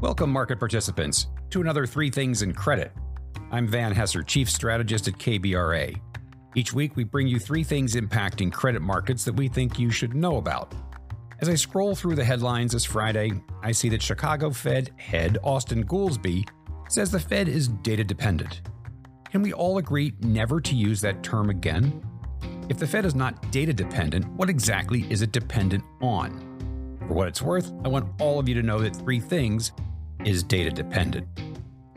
Welcome, market participants, to another Three Things in Credit. I'm Van Hesser, Chief Strategist at KBRA. Each week, we bring you three things impacting credit markets that we think you should know about. As I scroll through the headlines this Friday, I see that Chicago Fed head Austin Goolsbee says the Fed is data dependent. Can we all agree never to use that term again? If the Fed is not data dependent, what exactly is it dependent on? For what it's worth, I want all of you to know that three things is data dependent.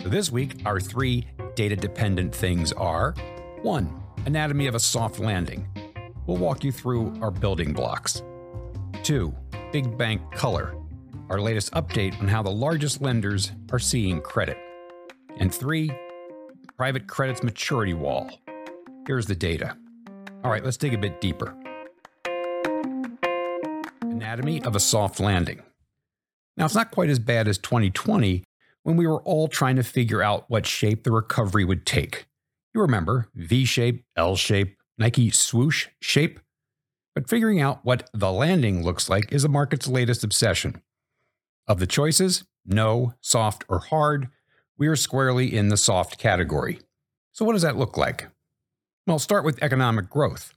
So this week, our three data dependent things are 1. Anatomy of a soft landing. We'll walk you through our building blocks. 2. Big bank color. Our latest update on how the largest lenders are seeing credit. And 3. Private credit's maturity wall. Here's the data. All right, let's dig a bit deeper anatomy of a soft landing. Now, it's not quite as bad as 2020 when we were all trying to figure out what shape the recovery would take. You remember V shape, L shape, Nike swoosh shape? But figuring out what the landing looks like is the market's latest obsession. Of the choices, no, soft, or hard, we are squarely in the soft category. So, what does that look like? Well, start with economic growth.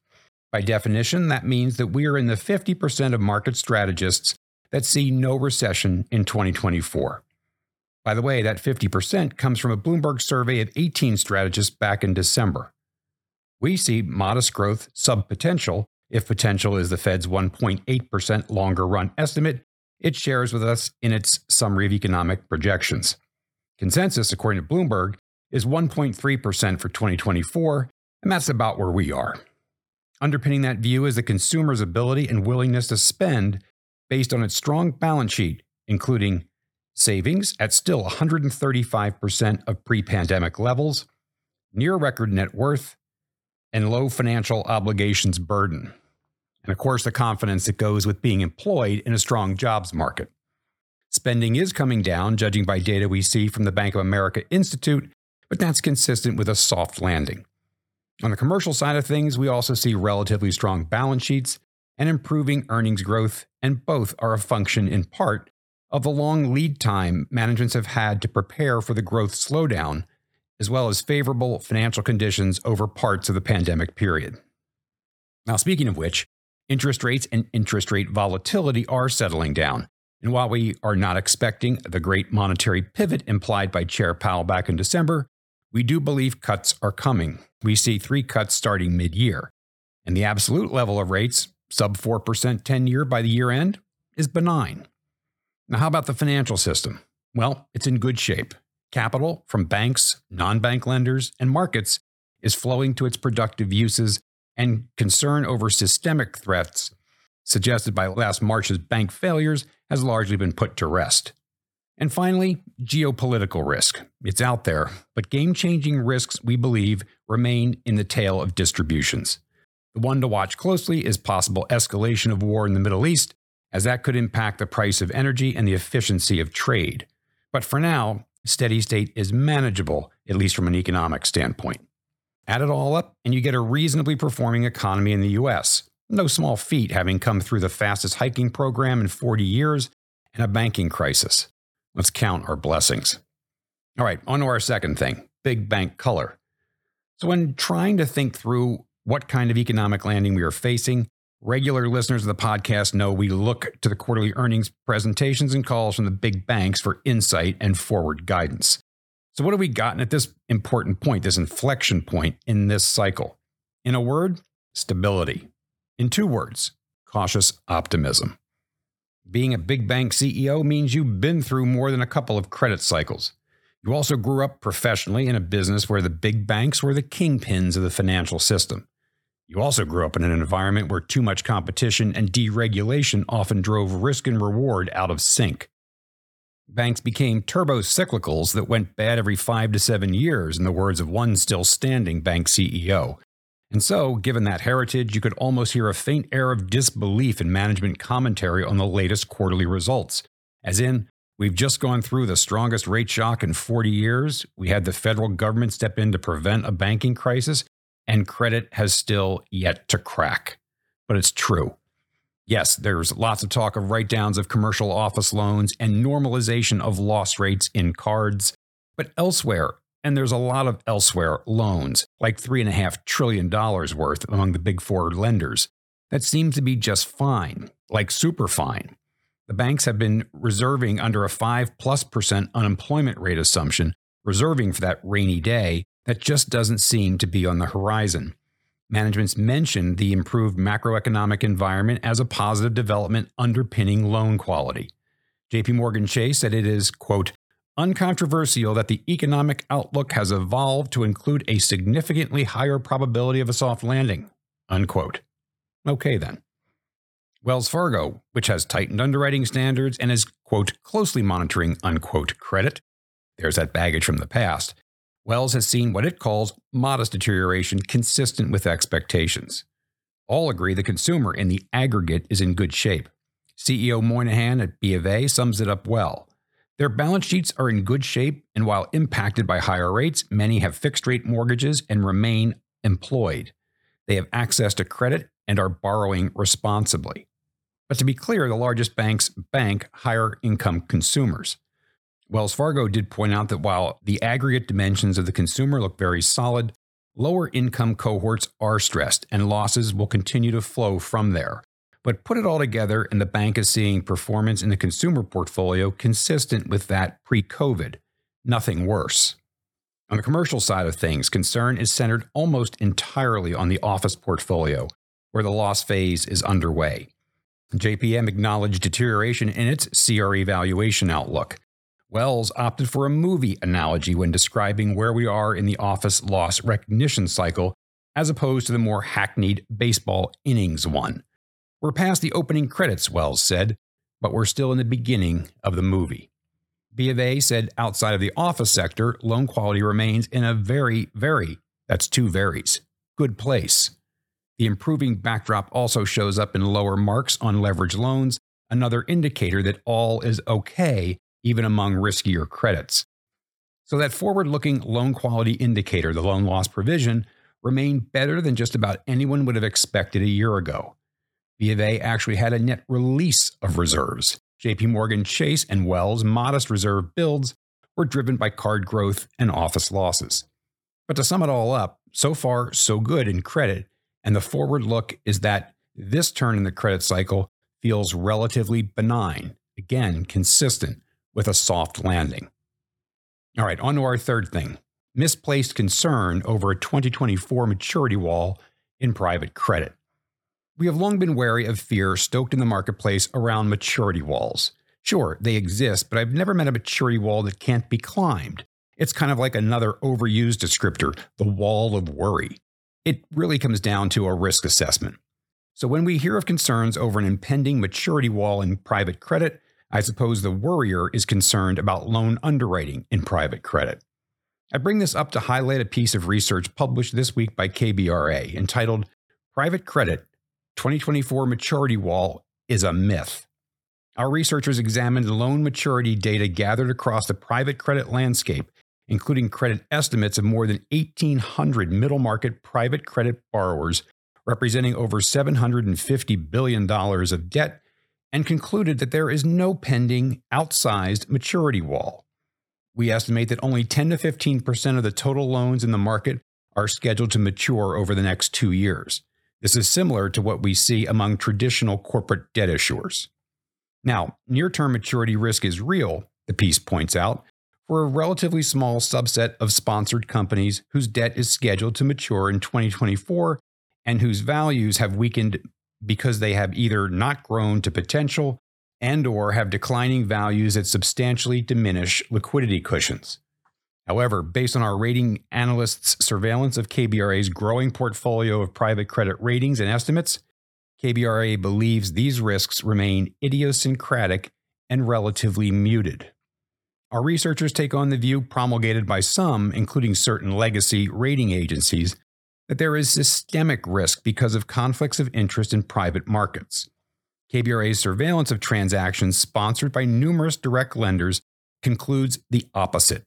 By definition, that means that we are in the 50% of market strategists that see no recession in 2024. By the way, that 50% comes from a Bloomberg survey of 18 strategists back in December. We see modest growth sub potential if potential is the Fed's 1.8% longer run estimate it shares with us in its summary of economic projections. Consensus, according to Bloomberg, is 1.3% for 2024, and that's about where we are. Underpinning that view is the consumer's ability and willingness to spend based on its strong balance sheet, including savings at still 135% of pre pandemic levels, near record net worth, and low financial obligations burden. And of course, the confidence that goes with being employed in a strong jobs market. Spending is coming down, judging by data we see from the Bank of America Institute, but that's consistent with a soft landing. On the commercial side of things, we also see relatively strong balance sheets and improving earnings growth, and both are a function in part of the long lead time managements have had to prepare for the growth slowdown, as well as favorable financial conditions over parts of the pandemic period. Now, speaking of which, interest rates and interest rate volatility are settling down. And while we are not expecting the great monetary pivot implied by Chair Powell back in December, we do believe cuts are coming. We see three cuts starting mid year. And the absolute level of rates, sub 4% 10 year by the year end, is benign. Now, how about the financial system? Well, it's in good shape. Capital from banks, non bank lenders, and markets is flowing to its productive uses, and concern over systemic threats suggested by last March's bank failures has largely been put to rest. And finally, geopolitical risk. It's out there, but game changing risks, we believe, remain in the tail of distributions. The one to watch closely is possible escalation of war in the Middle East, as that could impact the price of energy and the efficiency of trade. But for now, steady state is manageable, at least from an economic standpoint. Add it all up, and you get a reasonably performing economy in the US. No small feat having come through the fastest hiking program in 40 years and a banking crisis. Let's count our blessings. All right, on to our second thing big bank color. So, when trying to think through what kind of economic landing we are facing, regular listeners of the podcast know we look to the quarterly earnings presentations and calls from the big banks for insight and forward guidance. So, what have we gotten at this important point, this inflection point in this cycle? In a word, stability. In two words, cautious optimism. Being a big bank CEO means you've been through more than a couple of credit cycles. You also grew up professionally in a business where the big banks were the kingpins of the financial system. You also grew up in an environment where too much competition and deregulation often drove risk and reward out of sync. Banks became turbo cyclicals that went bad every five to seven years, in the words of one still standing bank CEO. And so, given that heritage, you could almost hear a faint air of disbelief in management commentary on the latest quarterly results. As in, we've just gone through the strongest rate shock in 40 years, we had the federal government step in to prevent a banking crisis, and credit has still yet to crack. But it's true. Yes, there's lots of talk of write downs of commercial office loans and normalization of loss rates in cards. But elsewhere, and there's a lot of elsewhere loans, like $3.5 trillion worth among the big four lenders, that seems to be just fine, like super fine. The banks have been reserving under a 5 plus percent unemployment rate assumption, reserving for that rainy day that just doesn't seem to be on the horizon. Management's mentioned the improved macroeconomic environment as a positive development underpinning loan quality. JP Morgan Chase said it is, quote, uncontroversial that the economic outlook has evolved to include a significantly higher probability of a soft landing, unquote. Okay, then. Wells Fargo, which has tightened underwriting standards and is, quote, closely monitoring, unquote, credit, there's that baggage from the past, Wells has seen what it calls modest deterioration consistent with expectations. All agree the consumer in the aggregate is in good shape. CEO Moynihan at B of A sums it up well. Their balance sheets are in good shape, and while impacted by higher rates, many have fixed rate mortgages and remain employed. They have access to credit and are borrowing responsibly. But to be clear, the largest banks bank higher income consumers. Wells Fargo did point out that while the aggregate dimensions of the consumer look very solid, lower income cohorts are stressed and losses will continue to flow from there. But put it all together, and the bank is seeing performance in the consumer portfolio consistent with that pre COVID, nothing worse. On the commercial side of things, concern is centered almost entirely on the office portfolio, where the loss phase is underway. JPM acknowledged deterioration in its CRE valuation outlook. Wells opted for a movie analogy when describing where we are in the office loss recognition cycle, as opposed to the more hackneyed baseball innings one. We're past the opening credits, Wells said, but we're still in the beginning of the movie. B of A said outside of the office sector, loan quality remains in a very, very, that's two varies, good place. The improving backdrop also shows up in lower marks on leverage loans, another indicator that all is okay even among riskier credits. So, that forward looking loan quality indicator, the loan loss provision, remained better than just about anyone would have expected a year ago. B of A actually had a net release of reserves. JP Morgan Chase and Wells' modest reserve builds were driven by card growth and office losses. But to sum it all up, so far, so good in credit, and the forward look is that this turn in the credit cycle feels relatively benign, again, consistent with a soft landing. All right, on to our third thing misplaced concern over a 2024 maturity wall in private credit. We have long been wary of fear stoked in the marketplace around maturity walls. Sure, they exist, but I've never met a maturity wall that can't be climbed. It's kind of like another overused descriptor, the wall of worry. It really comes down to a risk assessment. So when we hear of concerns over an impending maturity wall in private credit, I suppose the worrier is concerned about loan underwriting in private credit. I bring this up to highlight a piece of research published this week by KBRA entitled Private Credit 2024 Maturity Wall is a Myth. Our researchers examined loan maturity data gathered across the private credit landscape, including credit estimates of more than 1,800 middle market private credit borrowers, representing over $750 billion of debt and concluded that there is no pending outsized maturity wall. We estimate that only 10 to 15% of the total loans in the market are scheduled to mature over the next two years. This is similar to what we see among traditional corporate debt issuers. Now, near term maturity risk is real, the piece points out, for a relatively small subset of sponsored companies whose debt is scheduled to mature in 2024 and whose values have weakened because they have either not grown to potential and or have declining values that substantially diminish liquidity cushions. However, based on our rating analysts' surveillance of KBRA's growing portfolio of private credit ratings and estimates, KBRA believes these risks remain idiosyncratic and relatively muted. Our researchers take on the view promulgated by some, including certain legacy rating agencies, that there is systemic risk because of conflicts of interest in private markets. KBRA's surveillance of transactions sponsored by numerous direct lenders concludes the opposite.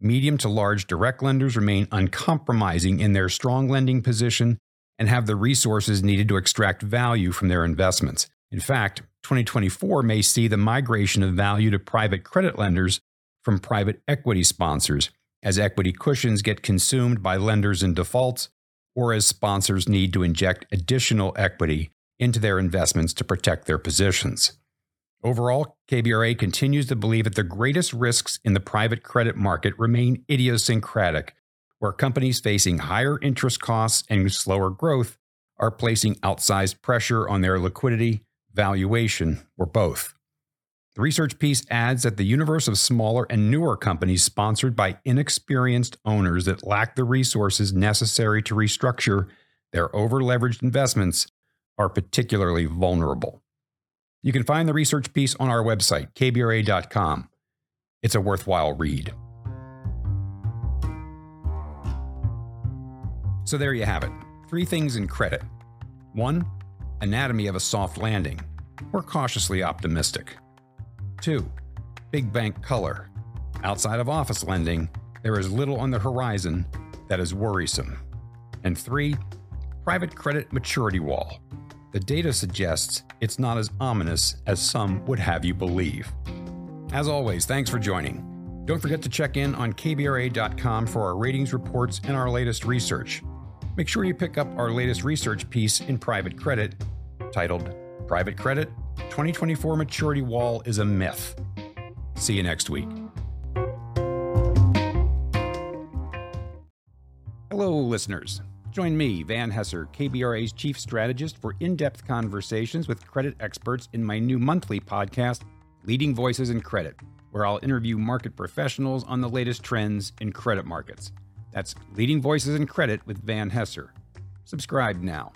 Medium to large direct lenders remain uncompromising in their strong lending position and have the resources needed to extract value from their investments. In fact, 2024 may see the migration of value to private credit lenders from private equity sponsors as equity cushions get consumed by lenders in defaults or as sponsors need to inject additional equity into their investments to protect their positions. Overall, KBRA continues to believe that the greatest risks in the private credit market remain idiosyncratic, where companies facing higher interest costs and slower growth are placing outsized pressure on their liquidity, valuation, or both. The research piece adds that the universe of smaller and newer companies sponsored by inexperienced owners that lack the resources necessary to restructure their overleveraged investments are particularly vulnerable. You can find the research piece on our website, kbra.com. It's a worthwhile read. So there you have it. Three things in credit. One, anatomy of a soft landing. We're cautiously optimistic. Two, big bank color. Outside of office lending, there is little on the horizon that is worrisome. And three, private credit maturity wall. The data suggests it's not as ominous as some would have you believe. As always, thanks for joining. Don't forget to check in on kbra.com for our ratings reports and our latest research. Make sure you pick up our latest research piece in private credit titled Private Credit 2024 maturity wall is a myth. See you next week. Hello, listeners. Join me, Van Hesser, KBRA's chief strategist, for in depth conversations with credit experts in my new monthly podcast, Leading Voices in Credit, where I'll interview market professionals on the latest trends in credit markets. That's Leading Voices in Credit with Van Hesser. Subscribe now.